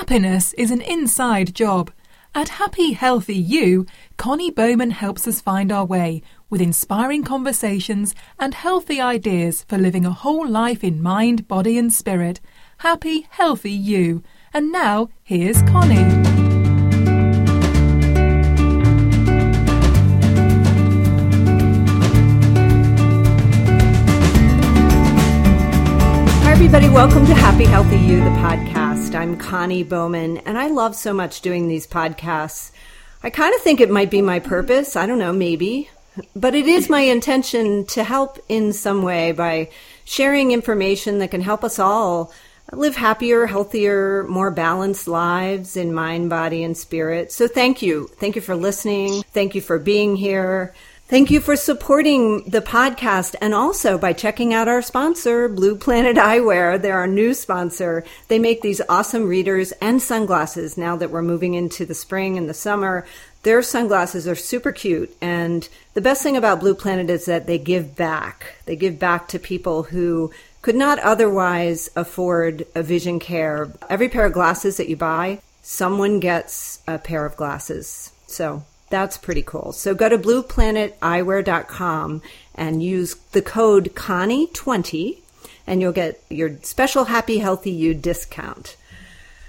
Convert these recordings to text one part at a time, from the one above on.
Happiness is an inside job. At Happy Healthy You, Connie Bowman helps us find our way with inspiring conversations and healthy ideas for living a whole life in mind, body, and spirit. Happy Healthy You. And now, here's Connie. Hi everybody. Welcome to Happy Healthy You, the podcast. I'm Connie Bowman, and I love so much doing these podcasts. I kind of think it might be my purpose. I don't know, maybe. But it is my intention to help in some way by sharing information that can help us all live happier, healthier, more balanced lives in mind, body, and spirit. So thank you. Thank you for listening. Thank you for being here. Thank you for supporting the podcast and also by checking out our sponsor, Blue Planet Eyewear. They're our new sponsor. They make these awesome readers and sunglasses now that we're moving into the spring and the summer. Their sunglasses are super cute. And the best thing about Blue Planet is that they give back. They give back to people who could not otherwise afford a vision care. Every pair of glasses that you buy, someone gets a pair of glasses. So that's pretty cool. So go to blueplaneteyewear.com and use the code Connie20 and you'll get your special Happy Healthy You discount.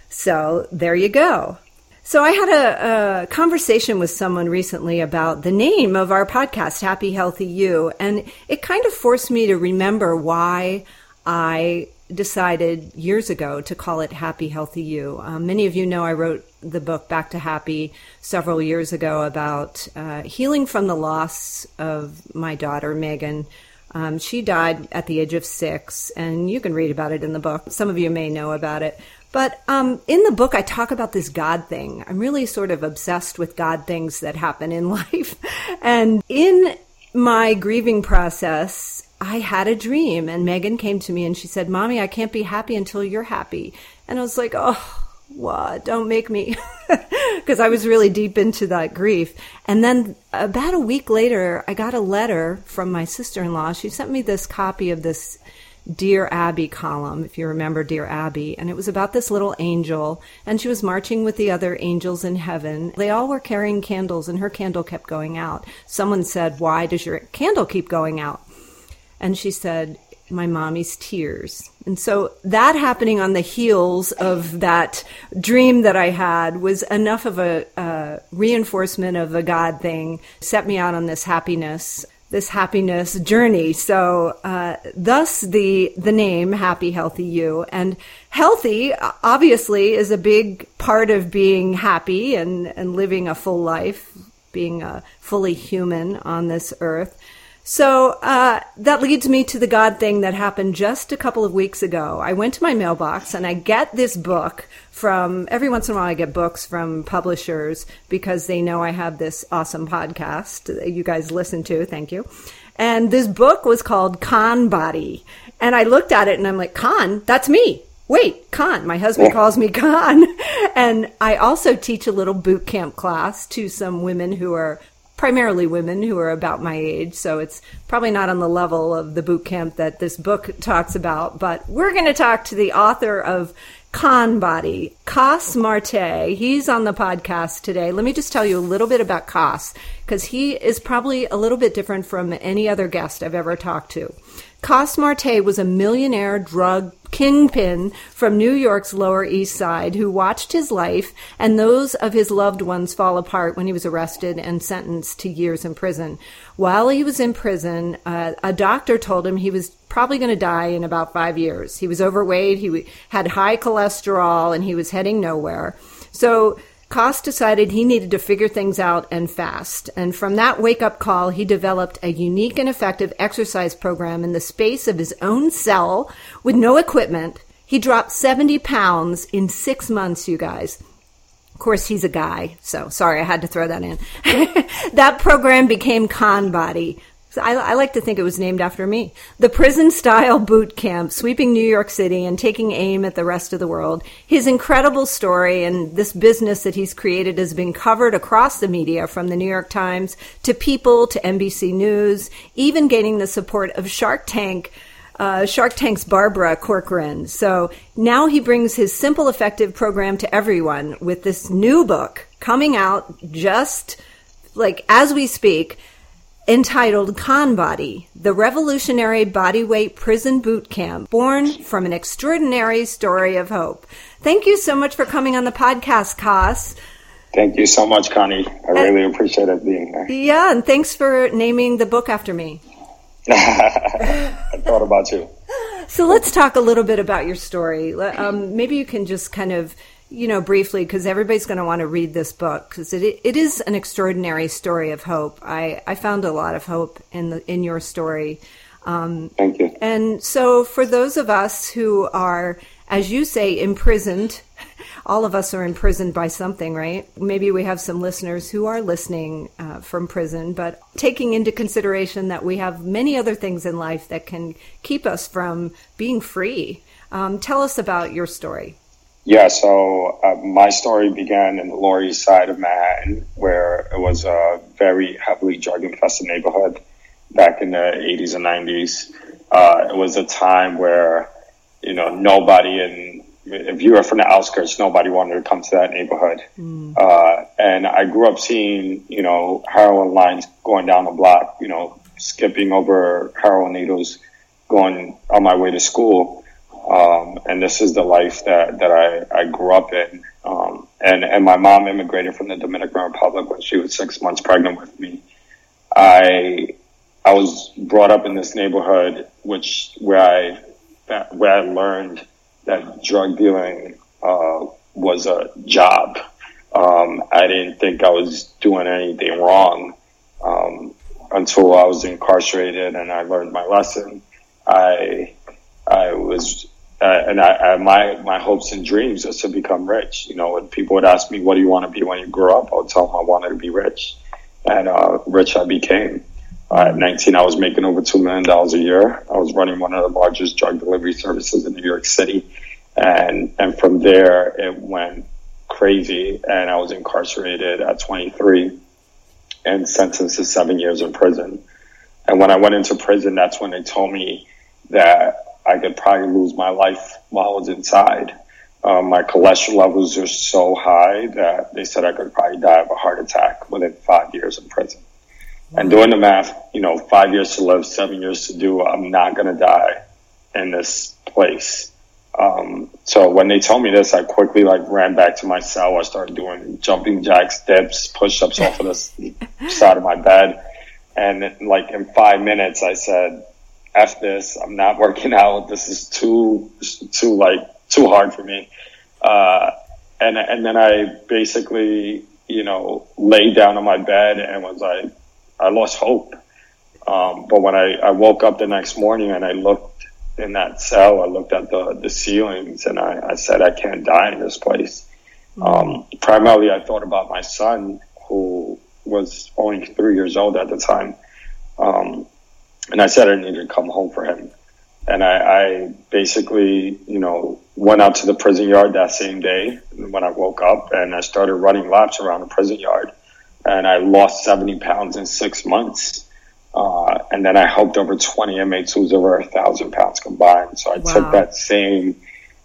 So there you go. So I had a, a, conversation with someone recently about the name of our podcast, Happy Healthy You, and it kind of forced me to remember why I decided years ago to call it Happy Healthy You. Um, many of you know I wrote the book Back to Happy several years ago about uh, healing from the loss of my daughter, Megan. Um, she died at the age of six, and you can read about it in the book. Some of you may know about it. But um, in the book, I talk about this God thing. I'm really sort of obsessed with God things that happen in life. and in my grieving process, I had a dream and Megan came to me and she said, Mommy, I can't be happy until you're happy. And I was like, Oh, what? Don't make me. Because I was really deep into that grief. And then about a week later, I got a letter from my sister in law. She sent me this copy of this Dear Abby column, if you remember Dear Abby. And it was about this little angel. And she was marching with the other angels in heaven. They all were carrying candles, and her candle kept going out. Someone said, Why does your candle keep going out? And she said, my mommy's tears. And so that happening on the heels of that dream that I had was enough of a uh, reinforcement of a God thing, set me out on this happiness, this happiness journey. So, uh, thus the, the name Happy Healthy You. And healthy, obviously, is a big part of being happy and, and living a full life, being a fully human on this earth. So uh, that leads me to the God thing that happened just a couple of weeks ago. I went to my mailbox and I get this book from every once in a while I get books from publishers because they know I have this awesome podcast that you guys listen to. Thank you. And this book was called Con Body. And I looked at it and I'm like, Con, that's me. Wait, Con. My husband calls me Con. And I also teach a little boot camp class to some women who are primarily women who are about my age, so it's probably not on the level of the boot camp that this book talks about. But we're going to talk to the author of Con Body, Coss Marte. He's on the podcast today. Let me just tell you a little bit about Coss, because he is probably a little bit different from any other guest I've ever talked to. Coss Marte was a millionaire drug kingpin from New York's Lower East Side who watched his life and those of his loved ones fall apart when he was arrested and sentenced to years in prison. While he was in prison, uh, a doctor told him he was probably going to die in about five years. He was overweight, he had high cholesterol, and he was heading nowhere. So Coss decided he needed to figure things out and fast. And from that wake up call, he developed a unique and effective exercise program in the space of his own cell with no equipment. He dropped 70 pounds in six months, you guys. Of course, he's a guy, so sorry, I had to throw that in. that program became Con Body, I, I, like to think it was named after me. The prison style boot camp, sweeping New York City and taking aim at the rest of the world. His incredible story and this business that he's created has been covered across the media from the New York Times to People to NBC News, even gaining the support of Shark Tank uh, Shark Tank's Barbara Corcoran. So now he brings his simple, effective program to everyone with this new book coming out just like as we speak entitled Con Body, the revolutionary bodyweight prison boot camp, born from an extraordinary story of hope. Thank you so much for coming on the podcast, Coss. Thank you so much, Connie. I really appreciate it being there. Yeah, and thanks for naming the book after me. I thought about you. So let's talk a little bit about your story. Um, maybe you can just kind of, you know, briefly, because everybody's going to want to read this book because it it is an extraordinary story of hope. I I found a lot of hope in the in your story. Um, Thank you. And so, for those of us who are, as you say, imprisoned all of us are imprisoned by something, right? Maybe we have some listeners who are listening uh, from prison, but taking into consideration that we have many other things in life that can keep us from being free. Um, tell us about your story. Yeah, so uh, my story began in the Lower East Side of Manhattan, where it was a very heavily drug infested neighborhood back in the 80s and 90s. Uh, it was a time where, you know, nobody in if you were from the outskirts, nobody wanted to come to that neighborhood. Mm. Uh, and I grew up seeing, you know, heroin lines going down the block, you know, skipping over heroin needles, going on my way to school. Um, and this is the life that, that I, I grew up in. Um, and, and my mom immigrated from the Dominican Republic when she was six months pregnant with me. I, I was brought up in this neighborhood, which, where I, where I learned that drug dealing uh, was a job. Um, I didn't think I was doing anything wrong um, until I was incarcerated and I learned my lesson. I I was uh, and I, I, my my hopes and dreams was to become rich. You know, when people would ask me, "What do you want to be when you grow up?" I would tell them I wanted to be rich, and uh, rich I became. Uh, at 19, I was making over $2 million a year. I was running one of the largest drug delivery services in New York City. And, and from there, it went crazy. And I was incarcerated at 23 and sentenced to seven years in prison. And when I went into prison, that's when they told me that I could probably lose my life while I was inside. Um, my cholesterol levels are so high that they said I could probably die of a heart attack within five years in prison. And doing the math, you know, five years to live, seven years to do, I'm not going to die in this place. Um, so when they told me this, I quickly like ran back to my cell. I started doing jumping jacks, dips, push-ups off of the side of my bed. And like in five minutes, I said, F this. I'm not working out. This is too, too like, too hard for me. Uh, and, and then I basically, you know, laid down on my bed and was like, I lost hope. Um, but when I, I woke up the next morning and I looked in that cell, I looked at the, the ceilings and I, I said, I can't die in this place. Mm-hmm. Um, primarily, I thought about my son who was only three years old at the time. Um, and I said I needed to come home for him. And I, I basically, you know, went out to the prison yard that same day when I woke up and I started running laps around the prison yard and I lost 70 pounds in six months. Uh, and then I helped over 20 inmates was over a thousand pounds combined. So I wow. took that same,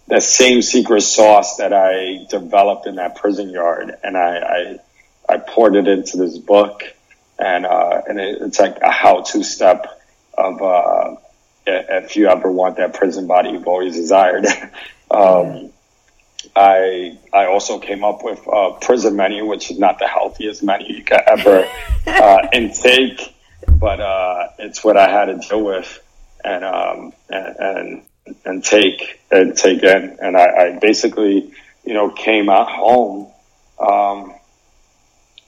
that same secret sauce that I developed in that prison yard and I, I, I poured it into this book and, uh, and it, it's like a how-to step of, uh, if you ever want that prison body you've always desired. um, I I also came up with a prison menu, which is not the healthiest menu you could ever uh, intake, but uh, it's what I had to deal with and um, and, and and take and take in. And I, I basically, you know, came at home, um,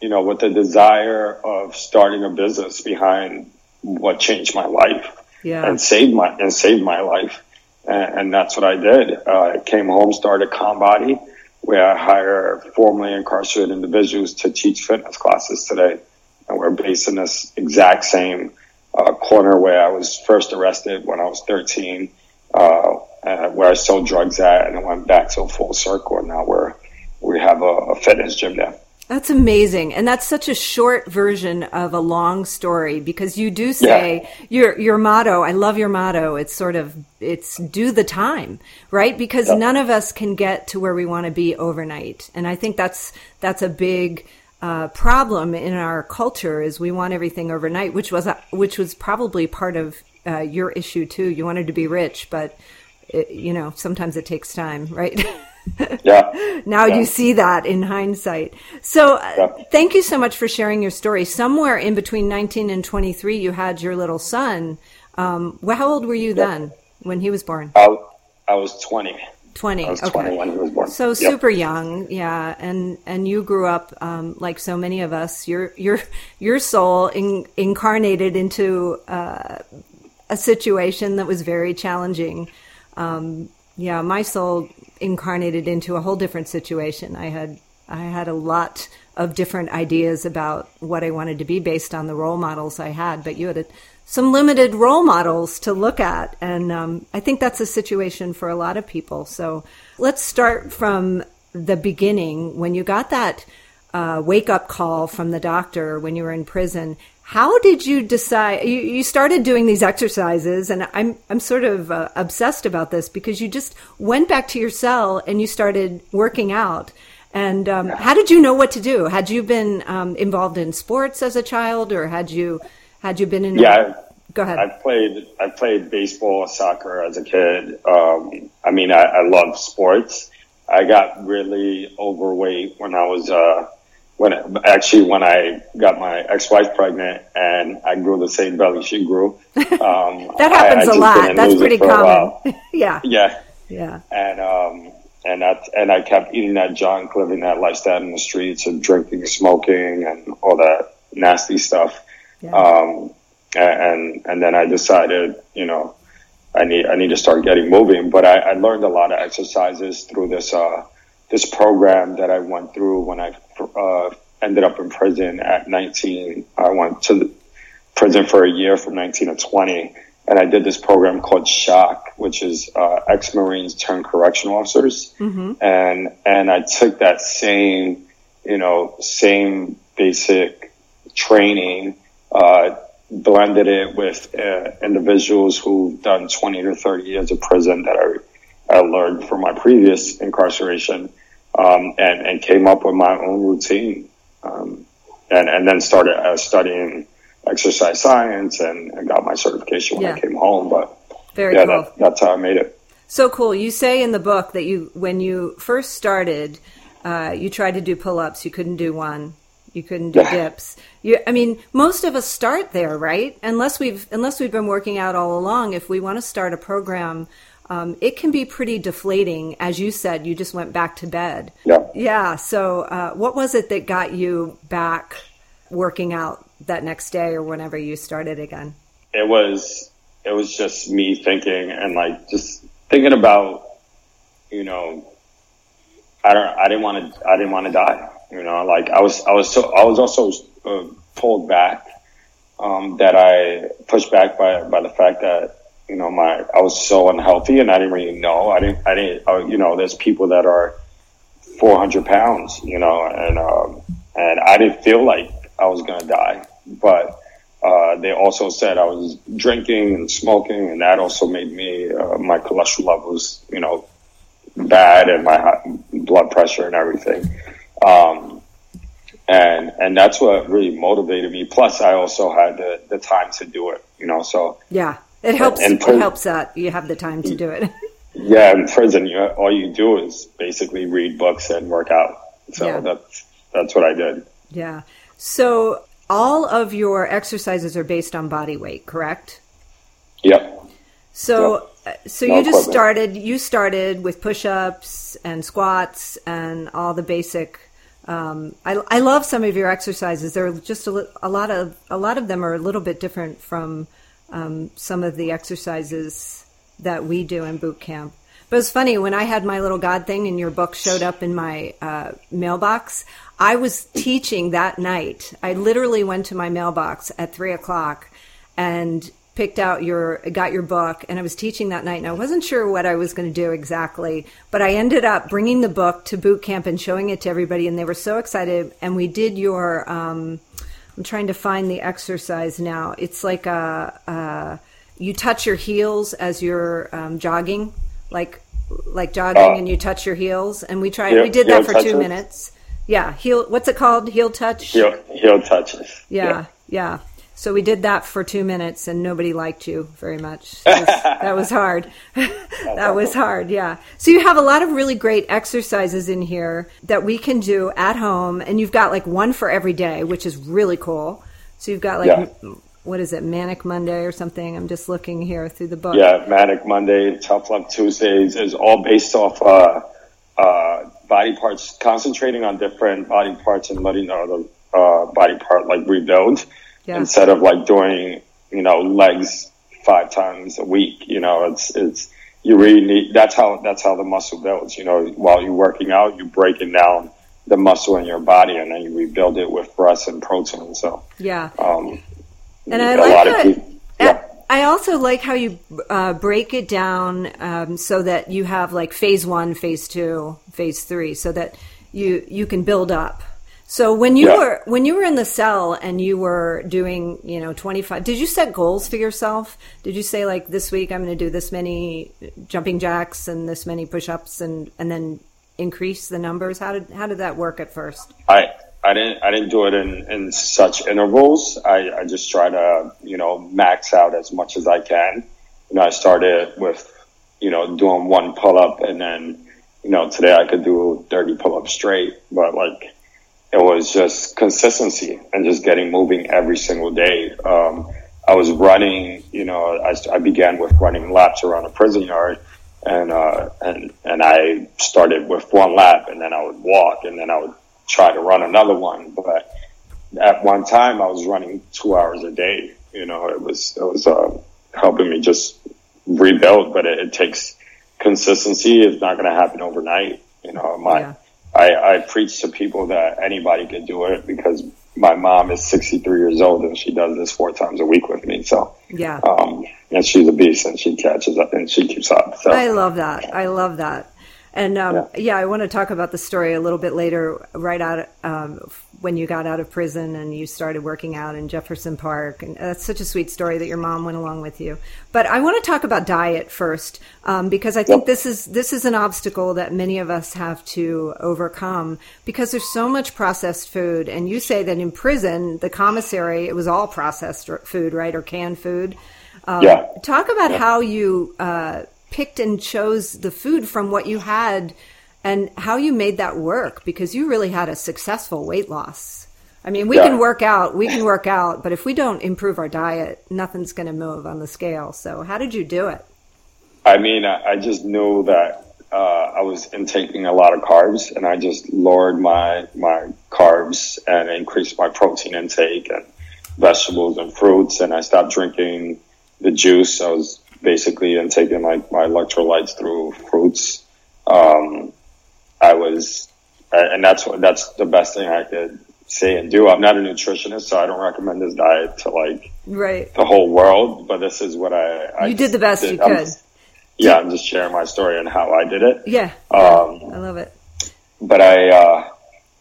you know, with the desire of starting a business behind what changed my life yeah. and saved my and saved my life and, and that's what I did. Uh, I came home, started Body, where I hire formerly incarcerated individuals to teach fitness classes today. And we're based in this exact same uh, corner where I was first arrested when I was 13, uh, where I sold drugs at, and I went back to a full circle. And now we're we have a, a fitness gym there. That's amazing. And that's such a short version of a long story because you do say yeah. your your motto, I love your motto. It's sort of it's do the time, right? Because yeah. none of us can get to where we want to be overnight. And I think that's that's a big uh, problem in our culture is we want everything overnight, which was which was probably part of uh, your issue too. You wanted to be rich, but it, you know sometimes it takes time, right? yeah. now yeah. you see that in hindsight. So, uh, yeah. thank you so much for sharing your story. Somewhere in between 19 and 23, you had your little son. Um, well, how old were you yeah. then when he was born? I, I was 20. 20. I was okay. 20 when he was born. So super young, yeah. And and you grew up um, like so many of us. Your your your soul in, incarnated into uh, a situation that was very challenging. Um, yeah, my soul incarnated into a whole different situation. I had I had a lot of different ideas about what I wanted to be based on the role models I had, but you had a, some limited role models to look at, and um, I think that's a situation for a lot of people. So let's start from the beginning when you got that uh, wake up call from the doctor when you were in prison. How did you decide? You, you started doing these exercises, and I'm I'm sort of uh, obsessed about this because you just went back to your cell and you started working out. And um, how did you know what to do? Had you been um, involved in sports as a child, or had you had you been in? Yeah, a, go ahead. I played I played baseball, soccer as a kid. Um, I mean, I, I love sports. I got really overweight when I was uh, when actually when I got my ex-wife pregnant and I grew the same belly she grew. Um, that happens I, I a lot. That's pretty common. yeah. Yeah. Yeah. And um and that and I kept eating that junk, living that lifestyle in the streets and drinking, smoking, and all that nasty stuff. Yeah. Um, and and then I decided, you know, I need I need to start getting moving. But I, I learned a lot of exercises through this uh, this program that I went through when I uh, ended up in prison at 19. I went to prison for a year from 19 to 20. And I did this program called Shock, which is uh, ex-Marines turned correctional officers. Mm-hmm. And and I took that same, you know, same basic training, uh, blended it with uh, individuals who've done 20 to 30 years of prison that I, I learned from my previous incarceration um, and, and came up with my own routine. Um, and, and then started uh, studying exercise science and, and got my certification when yeah. I came home. But very yeah, cool. that, that's how I made it. So cool. You say in the book that you, when you first started, uh, you tried to do pull-ups, you couldn't do one. You couldn't do dips. You, I mean, most of us start there, right? Unless we've unless we've been working out all along. If we want to start a program um, it can be pretty deflating. As you said, you just went back to bed. Yeah. Yeah. So, uh, what was it that got you back working out that next day or whenever you started again? It was, it was just me thinking and like just thinking about, you know, I don't, I didn't want to, I didn't want to die. You know, like I was, I was so, I was also uh, pulled back, um, that I pushed back by, by the fact that you know, my, I was so unhealthy and I didn't really know. I didn't, I didn't, you know, there's people that are 400 pounds, you know, and, um, and I didn't feel like I was to die, but, uh, they also said I was drinking and smoking and that also made me, uh, my cholesterol levels, you know, bad and my blood pressure and everything. Um, and, and that's what really motivated me. Plus I also had the, the time to do it, you know, so. Yeah it helps. And, it helps that you have the time to do it. yeah, in prison, you, all you do is basically read books and work out. So yeah. that's that's what I did. Yeah. So all of your exercises are based on body weight, correct? Yep. So yep. so no you just equipment. started. You started with push-ups and squats and all the basic. Um, I, I love some of your exercises. They're just a, a lot of a lot of them are a little bit different from um, some of the exercises that we do in boot camp. But it's funny when I had my little God thing and your book showed up in my uh, mailbox. I was teaching that night. I literally went to my mailbox at three o'clock and picked out your got your book and I was teaching that night and I wasn't sure what I was going to do exactly but I ended up bringing the book to boot camp and showing it to everybody and they were so excited and we did your um, I'm trying to find the exercise now it's like a, a you touch your heels as you're um, jogging like like jogging Oh. and you touch your heels and we tried Heel- we did that for 2 minutes yeah heel what's it called heel touch Heel, heel touches. yeah, yeah. So we did that for two minutes, and nobody liked you very much. that was hard. that was hard. Yeah. So you have a lot of really great exercises in here that we can do at home, and you've got like one for every day, which is really cool. So you've got like Yeah. what is it, Manic Monday or something? I'm just looking here through the book. Yeah, Manic Monday, Tough Love Tuesdays is all based off uh, uh, body parts, concentrating on different body parts and letting the other uh, body part like rebuild Yeah. instead of like doing you know legs five times a week. You know, it's it's you really need that's how that's how the muscle builds. You know, while you're working out, you're breaking down the muscle in your body and then you rebuild it with rest and protein. So, Yeah. um, And I a like lot of that. people, yeah. I also like how you uh, break it down um, so that you have like phase one, phase two, phase three, so that you you can build up. So when you Yeah. were when you were in the cell and you were doing you know twenty five, did you set goals for yourself? Did you say like this week I'm going to do this many jumping jacks and this many push ups and and then increase the numbers? How did how did that work at first? I I didn't I didn't do it in, in such intervals. I, I just try to you know max out as much as I can. You know, I started with you know doing one pull up, and then you know today I could do thirty pull ups straight. But like it was just consistency and just getting moving every single day. Um, I was running. You know, I, I began with running laps around a prison yard. And, uh, and, and I started with one lap and then I would walk and then I would try to run another one. But at one time I was running two hours a day. You know, it was, it was, uh, helping me just rebuild, but it, it takes consistency. It's not going to happen overnight. You know, my, Yeah. I, I preach to people that anybody can do it because my mom is 63 years old and she does this four times a week with me. So, Yeah. um, and she's a beast and she catches up and she keeps up. So, I love that. I love that. And um, yeah. Yeah. I want to talk about the story a little bit later, right out um, when you got out of prison and you started working out in Jefferson Park. And that's such a sweet story that your mom went along with you. But I want to talk about diet first um, because I think Yep. this is this is an obstacle that many of us have to overcome because there's so much processed food. And you say that in prison, the commissary, it was all processed food, right, or canned food. Um, Yeah. Talk about how you uh, picked and chose the food from what you had and how you made that work because you really had a successful weight loss. I mean, we Yeah. can work out, we can work out, but if we don't improve our diet, nothing's going to move on the scale. So, how did you do it? I mean, I, I just knew that uh, I was intaking a lot of carbs, and I just lowered my my carbs and increased my protein intake and vegetables and fruits, and I stopped drinking the juice. I was basically intaking like my electrolytes through fruits. Um, I was, and that's what that's the best thing I could say and do. I'm not a nutritionist, so I don't recommend this diet to like Right. the whole world, but this is what I. I You did the best you I'm- could. yeah, I'm just sharing my story and how I did it. Yeah. Um, I love it. but I, uh,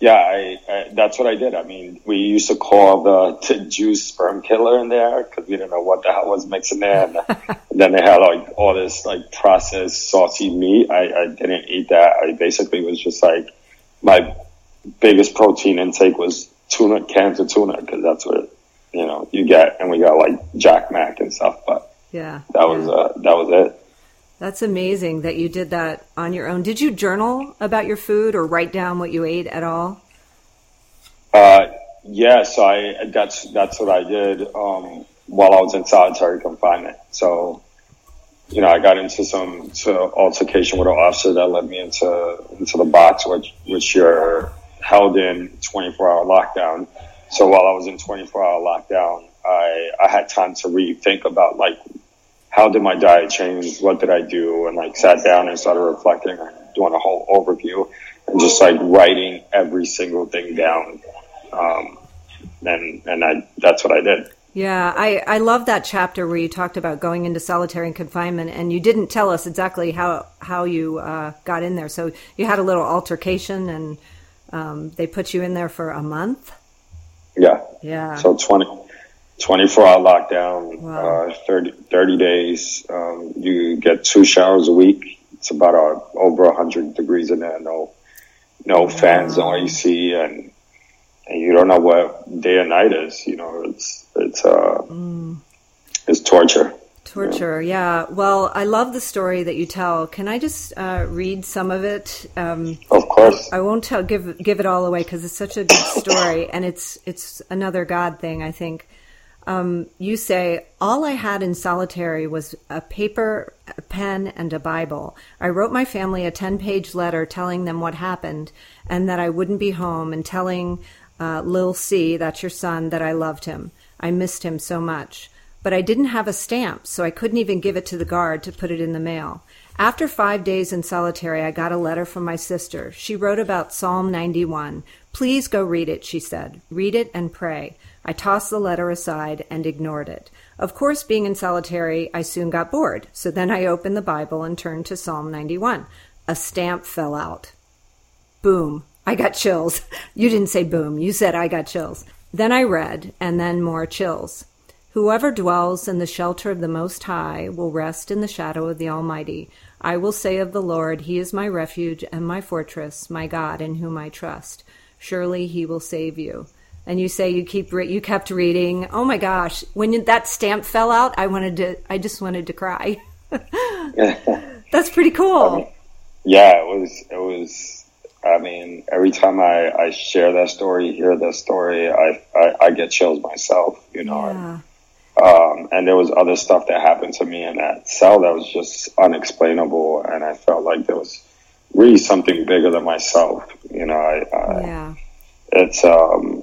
yeah, I, I, that's what I did. I mean, we used to call the, the juice sperm killer in there because we didn't know what the hell was mixing there. And, and then they had like all this like processed saucy meat. I, I didn't eat that. I basically was just like my biggest protein intake was tuna, cans of tuna because that's what you know you get. And we got like Jack Mac and stuff, but Yeah. that was yeah. uh, that was it. That's amazing that you did that on your own. Did you journal about your food or write down what you ate at all? Uh, yeah, so I that's that's what I did um, while I was in solitary confinement. So, you know, I got into some to altercation with an officer that led me into into the box, which which you're held in 24 hour lockdown. So while I was in 24 hour lockdown, I I had time to rethink about like how did my diet change? What did I do? And like sat down and started reflecting and doing a whole overview and just like writing every single thing down. Um, and, and I, that's what I did. Yeah, I, I love that chapter where you talked about going into solitary confinement, and you didn't tell us exactly how how you uh, got in there. So you had a little altercation, and um, they put you in there for a month. Yeah. Yeah. So 20, 24 hour lockdown, Wow. uh, 30, 30 days. Um, you get two showers a week. It's about uh, over 100 degrees in there. No, no fans, no AC, and, and you don't know what day and night is. You know, it's, it's, uh, it's torture. Torture, yeah. Well, I love the story that you tell. Can I just uh, read some of it? Um, Of course. I won't tell give give it all away because it's such a good story, and it's it's another God thing. I think. Um, you say all I had in solitary was a paper, a pen, and a Bible. I wrote my family a ten-page letter telling them what happened and that I wouldn't be home, and telling uh, Lil C, that's your son, that I loved him. I missed him so much. But I didn't have a stamp, so I couldn't even give it to the guard to put it in the mail. After five days in solitary, I got a letter from my sister. She wrote about Psalm 91. Please go read it, she said. Read it and pray. I tossed the letter aside and ignored it. Of course, being in solitary, I soon got bored, so then I opened the Bible and turned to Psalm 91. A stamp fell out. Boom. I got chills. You didn't say boom. You said I got chills. Then I read, and then more chills. Whoever dwells in the shelter of the Most High will rest in the shadow of the Almighty. I will say of the Lord, He is my refuge and my fortress, my God in whom I trust. Surely He will save you. And you say you keep re- you kept reading. Oh my gosh! When you- that stamp fell out, I wanted to. I just wanted to cry. That's pretty cool. Yeah, it was. It was. I mean, every time I, I share that story, hear that story, I, I, I get chills myself. You know, Yeah. um, and there was other stuff that happened to me in that cell that was just unexplainable, and I felt like there was really something bigger than myself. You know, I, I Yeah. it's um,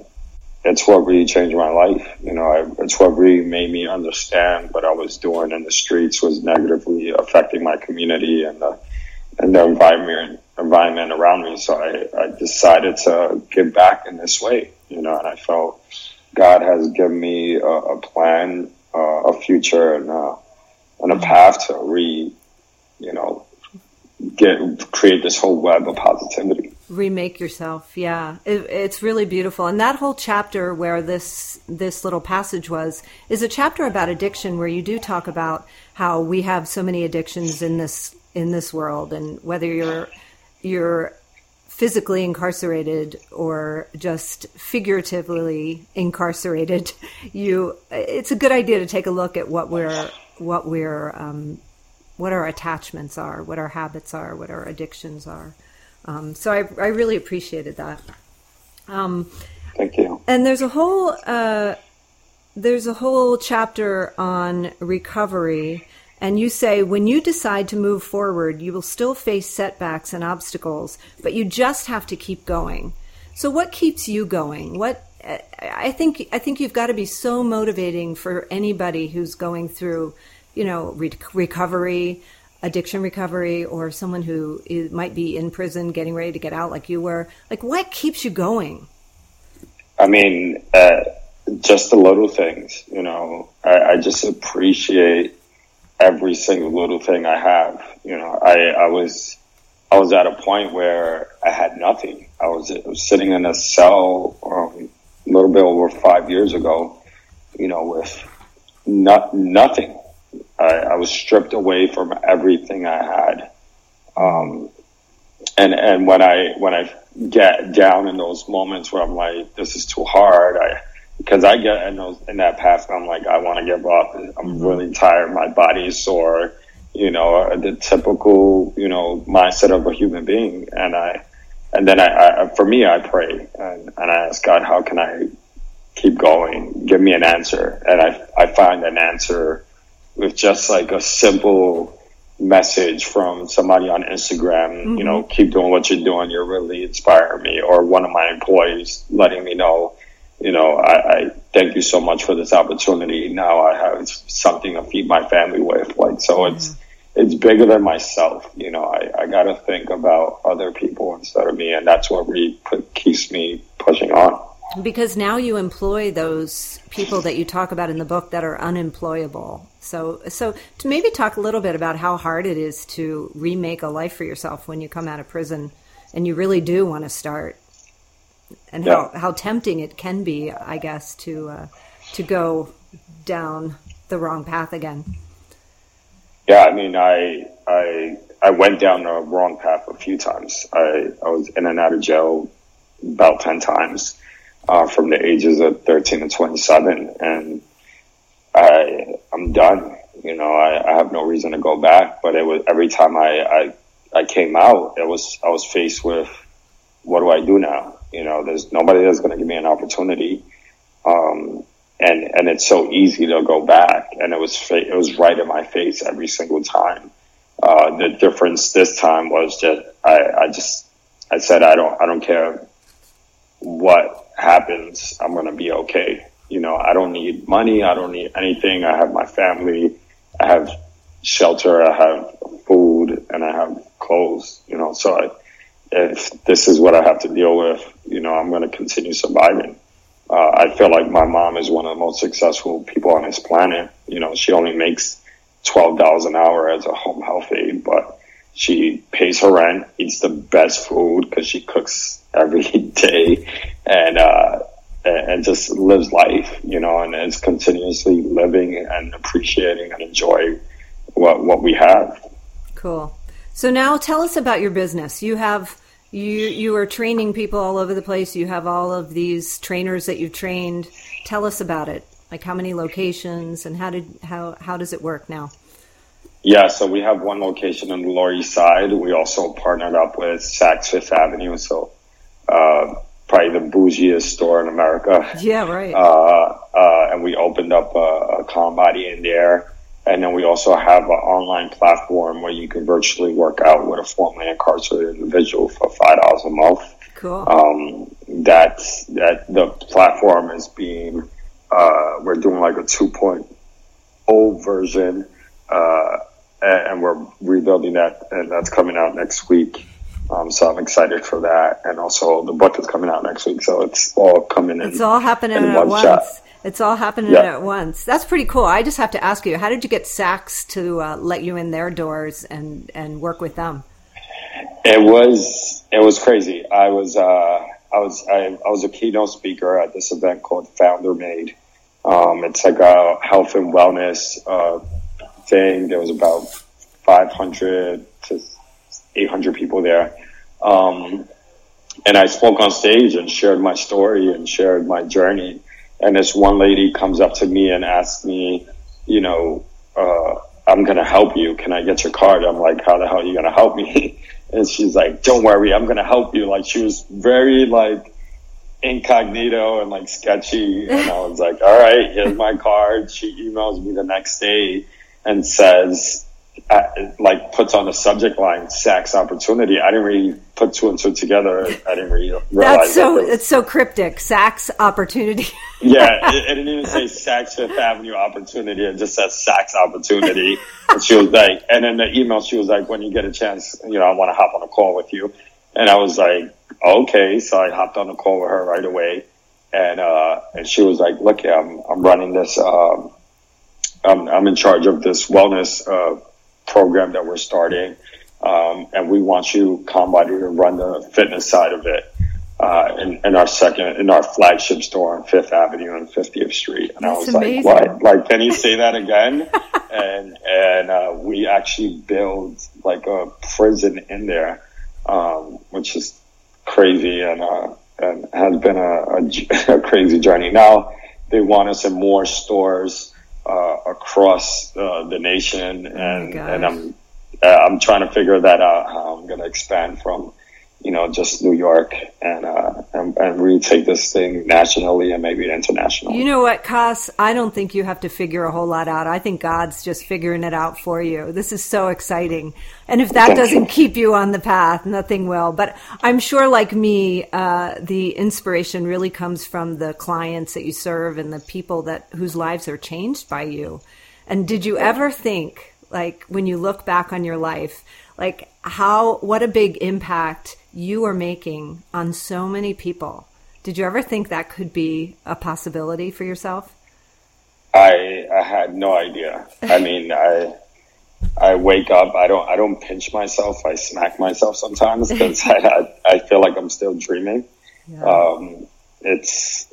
it's what really changed my life. You know, I, it's what really made me understand what I was doing in the streets was negatively affecting my community and the and the environment environment around me. So I, I decided to give back in this way. You know, and I felt God has given me a, a plan, uh, a future, and uh, and a path to re, you know, get create this whole web of positivity. remake yourself yeah. It, it's really beautiful. And that whole chapter where this this little passage was is a chapter about addiction where you do talk about how we have so many addictions in this in this world. And whether you're you're physically incarcerated or just figuratively incarcerated you it's a good idea to take a look at what we're what we're um, what our attachments are what our habits are what our addictions are um, so I, I really appreciated that. Um, Thank you. and there's a whole uh, there's a whole chapter on recovery, and you say when you decide to move forward, you will still face setbacks and obstacles, but you just have to keep going. So what keeps you going? What I think I think you've got to be so motivating for anybody who's going through, you know, re- recovery, addiction recovery, or someone who is, might be in prison getting ready to get out, like you were. Like, what keeps you going? I mean, uh, just the little things, you know, I, I just appreciate every single little thing I have. You know, I, I was, I was at a point where I had nothing. I was, I was sitting in a cell um, a little bit over five years ago, you know, with not, nothing. I, I was stripped away from everything I had. Um, and, and when I, when I get down in those moments where I'm like, this is too hard, I, because I get in those, in that path, I'm like, I want to give up. I'm really tired. My body is sore, you know, the typical, you know, mindset of a human being. And I, and then I, I for me, I pray and, and I ask God, how can I keep going? Give me an answer. And I, I find an answer with just like a simple message from somebody on Instagram, you mm-hmm. know, keep doing what you're doing. You're really inspiring me. Or one of my employees letting me know, you know, I, I thank you so much for this opportunity. Now I have something to feed my family with. Like, so it's, mm-hmm. it's bigger than myself. You know, I, I got to think about other people instead of me. And that's what really put, keeps me pushing on. Because now you employ those people that you talk about in the book that are unemployable. So, so to maybe talk a little bit about how hard it is to remake a life for yourself when you come out of prison, and you really do want to start, and yeah. how how tempting it can be, I guess, to uh, to go down the wrong path again. Yeah, I mean, I I I went down the wrong path a few times. I I was in and out of jail about ten times uh, from the ages of 13 and 27. And I, I'm done. You know, I, I have no reason to go back, but it was every time I, I, I came out, it was, I was faced with, what do I do now? You know, there's nobody that's going to give me an opportunity. Um, and, and it's so easy to go back. And it was, fa- it was right in my face every single time. Uh, the difference this time was that I, I just, I said, I don't, I don't care what happens, I'm going to be okay. You know, I don't need money. I don't need anything. I have my family. I have shelter. I have food and I have clothes, you know, so I, if this is what I have to deal with, you know, I'm going to continue surviving. Uh, I feel like my mom is one of the most successful people on this planet. You know, she only makes $12 an hour as a home health aide, but she pays her rent, eats the best food because she cooks every day and, uh, and just lives life, you know, and is continuously living and appreciating and enjoy what, what we have. Cool. So now tell us about your business. You have, you, you are training people all over the place. You have all of these trainers that you've trained. Tell us about it. Like how many locations and how did, how, how does it work now? Yeah, so we have one location on the Lower East Side. We also partnered up with Saks Fifth Avenue. So uh, probably the bougiest store in America. Yeah, right. Uh, uh, and we opened up a, a Con Body in there. And then we also have an online platform where you can virtually work out with a formerly incarcerated individual for five dollars a month. Cool. Um, that that the platform is being uh, we're doing like a 2.0 version, uh, and we're rebuilding that, and that's coming out next week. Um, so I'm excited for that. And also the book is coming out next week. So it's all coming in. It's all happening at once. Shot. It's all happening yeah. at once. That's pretty cool. I just have to ask you, how did you get Saks to uh, let you in their doors and, and work with them? It was, it was crazy. I was, uh, I was, I, I was a keynote speaker at this event called Founder Made. Um, it's like a health and wellness, uh, thing. There was about 500 to 800 people there. Um, and I spoke on stage and shared my story and shared my journey. And this one lady comes up to me and asks me, you know, uh, I'm going to help you. Can I get your card? I'm like, how the hell are you going to help me? and she's like, don't worry, I'm going to help you. Like she was very like incognito and like sketchy. And I was like, all right, here's my card. She emails me the next day and says, uh, like puts on the subject line Saks opportunity. I didn't really put two and two together. I didn't really realize that's so that it's so cryptic. Saks opportunity. yeah, it, it, didn't even say Saks Fifth Avenue opportunity. It just says Saks opportunity. and she was like, and in the email she was like, when you get a chance, you know, I want to hop on a call with you. And I was like, okay. So I hopped on a call with her right away. And, uh, and she was like, look, I'm, I'm running this, um, I'm, I'm in charge of this wellness, uh, program that we're starting. Um, and we want you, Con Body, to run the fitness side of it. Uh, in, in, our second, in our flagship store on Fifth Avenue and 50th Street. And That's I was amazing. like, what? Like, can you say that again? and, and, uh, we actually build like a prison in there, um, which is crazy and, uh, and has been a, a, a crazy journey. Now they want us in more stores across uh, the nation, oh and oh and I'm I'm trying to figure that out how I'm going to expand from you know, just New York and, uh, and, and really take this thing nationally and maybe internationally. You know what, Coss? I don't think you have to figure a whole lot out. I think God's just figuring it out for you. This is so exciting. And if that Thank doesn't you. keep you on the path, nothing will. But I'm sure, like me, uh, the inspiration really comes from the clients that you serve and the people that whose lives are changed by you. And did you ever think, like, when you look back on your life, like how what a big impact you are making on so many people Did you ever think that could be a possibility for yourself? I I had no idea. I mean, I I wake up. I don't. I don't pinch myself. I smack myself sometimes because I, I, I feel like I'm still dreaming. Yeah. Um, it's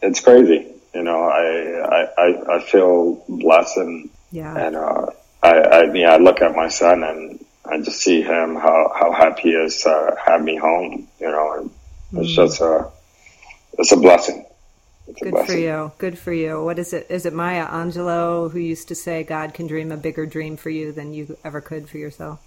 it's crazy. You know, I I, I feel blessed and yeah. and uh, I I mean I look at my son and I just see him how how happy he is to have me home. You know, and it's mm. just a it's a blessing. It's Good for you. Good for you. What is it? Is it Maya Angelou who used to say, "God can dream a bigger dream for you than you ever could for yourself"?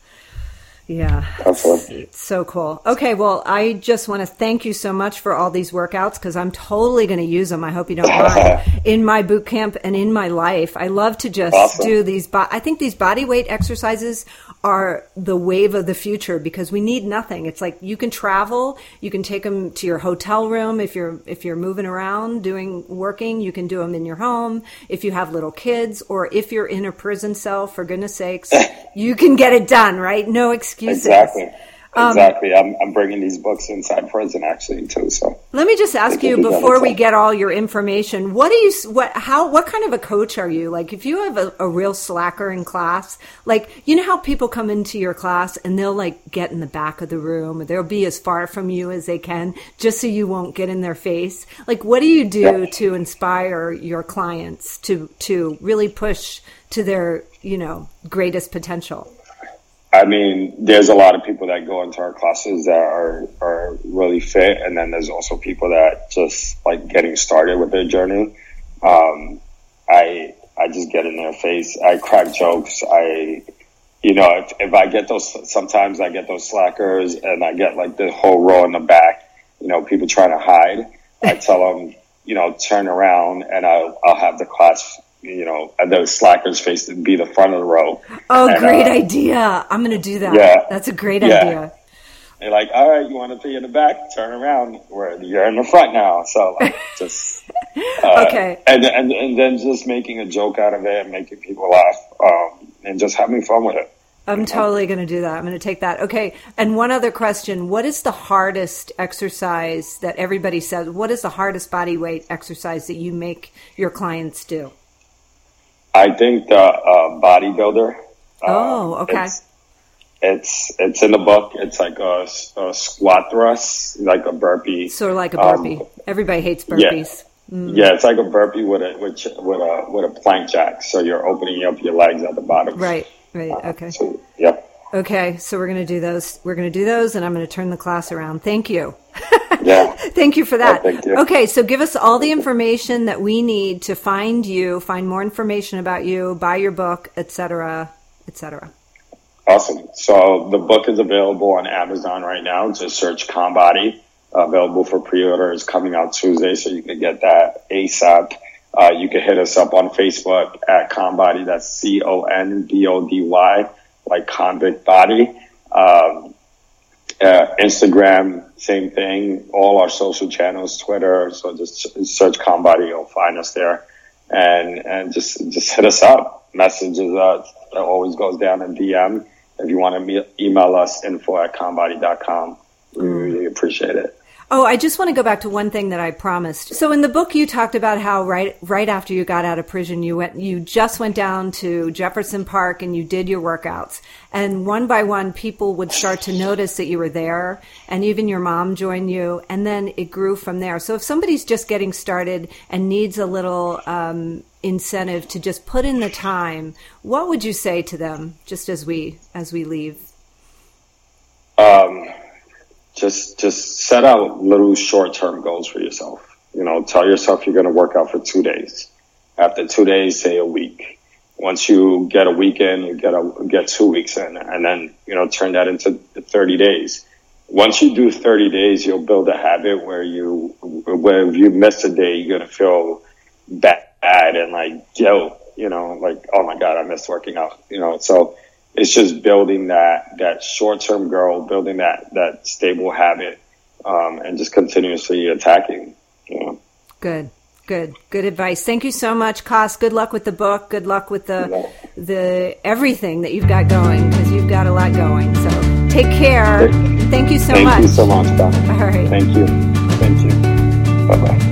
Yeah. It's so cool. Okay, well, I just want to thank you so much for all these workouts because I'm totally going to use them. I hope you don't mind. in my boot camp and in my life, I love to just awesome. do these. Bo- I think these body weight exercises are the wave of the future because we need nothing. It's like you can travel, you can take them to your hotel room if you're if you're moving around doing working, you can do them in your home. If you have little kids or if you're in a prison cell, for goodness sakes, you can get it done, right? No excuses. Exactly. Um, exactly. I'm, I'm bringing these books inside prison actually too. So let me just ask you before we get all your information, what do you, what, how, what kind of a coach are you? Like if you have a, a real slacker in class, like, you know how people come into your class and they'll like get in the back of the room or they'll be as far from you as they can just so you won't get in their face. Like what do you do yeah. to inspire your clients to, to really push to their, you know, greatest potential? I mean, there's a lot of people that go into our classes that are, are really fit. And then there's also people that just like getting started with their journey. Um, I, I just get in their face. I crack jokes. I, you know, if, if I get those, sometimes I get those slackers and I get like the whole row in the back, you know, people trying to hide. I tell them, you know, turn around and I'll, I'll have the class you know, those slackers face to be the front of the row. Oh, and, great uh, idea. I'm going to do that. Yeah. That's a great yeah. idea. They're like, all right, you want to be in the back? Turn around. Where you're in the front now. So like, just uh, okay, and, and and then just making a joke out of it and making people laugh, um, and just having fun with it. I'm totally going to do that. I'm going to take that. Okay. And one other question. What is the hardest exercise that everybody says? What is the hardest body weight exercise that you make your clients do? I think the uh, bodybuilder. Oh, um, okay. It's, it's, it's in the book. It's like a, a, squat thrust, like a burpee. Sort of like a burpee. Um, Everybody hates burpees. Yeah. Mm. yeah, it's like a burpee with a with, with a with a plank jack. So you're opening up your legs at the bottom. Right. Right. Uh, okay. Uh, so, yeah. Okay, so we're going to do those. We're going to do those, and I'm going to turn the class around. Thank you. Yeah. thank you for that. Oh, you. Okay, so give us all the information that we need to find you, find more information about you, buy your book, etc., etc. Awesome. So the book is available on Amazon right now. Just search Conbody. Available for pre-order is coming out Tuesday, so you can get that ASAP. Uh, you can hit us up on Facebook at Conbody. That's C O N B O D Y, like convict body. Um, uh, Instagram, same thing. All our social channels, Twitter. So just search Conbody, you'll find us there, and and just just hit us up. Messages uh, always goes down in DM. If you want to email us, info at conbody.com. We really appreciate it. Oh, I just want to go back to one thing that I promised. So in the book you talked about how right right after you got out of prison you went you just went down to Jefferson Park and you did your workouts. And one by one people would start to notice that you were there and even your mom joined you and then it grew from there. So if somebody's just getting started and needs a little um, incentive to just put in the time, what would you say to them just as we as we leave? Um just just set out little short term goals for yourself. You know, tell yourself you're going to work out for two days. After two days, say a week. Once you get a weekend, you get a get two weeks in, and then you know turn that into 30 days. Once you do 30 days, you'll build a habit where you where if you miss a day, you're gonna feel bad and like guilt. You know, like oh my god, I missed working out. You know, so it's just building that that short term goal, building that that stable habit, um, and just continuously attacking. You know. Good. Good, good advice. Thank you so much, Coss. Good luck with the book. Good luck with the the everything that you've got going because you've got a lot going. So take care. Thank you so Thank much. Thank you so much, Don. All right. Thank you. Thank you. Bye bye.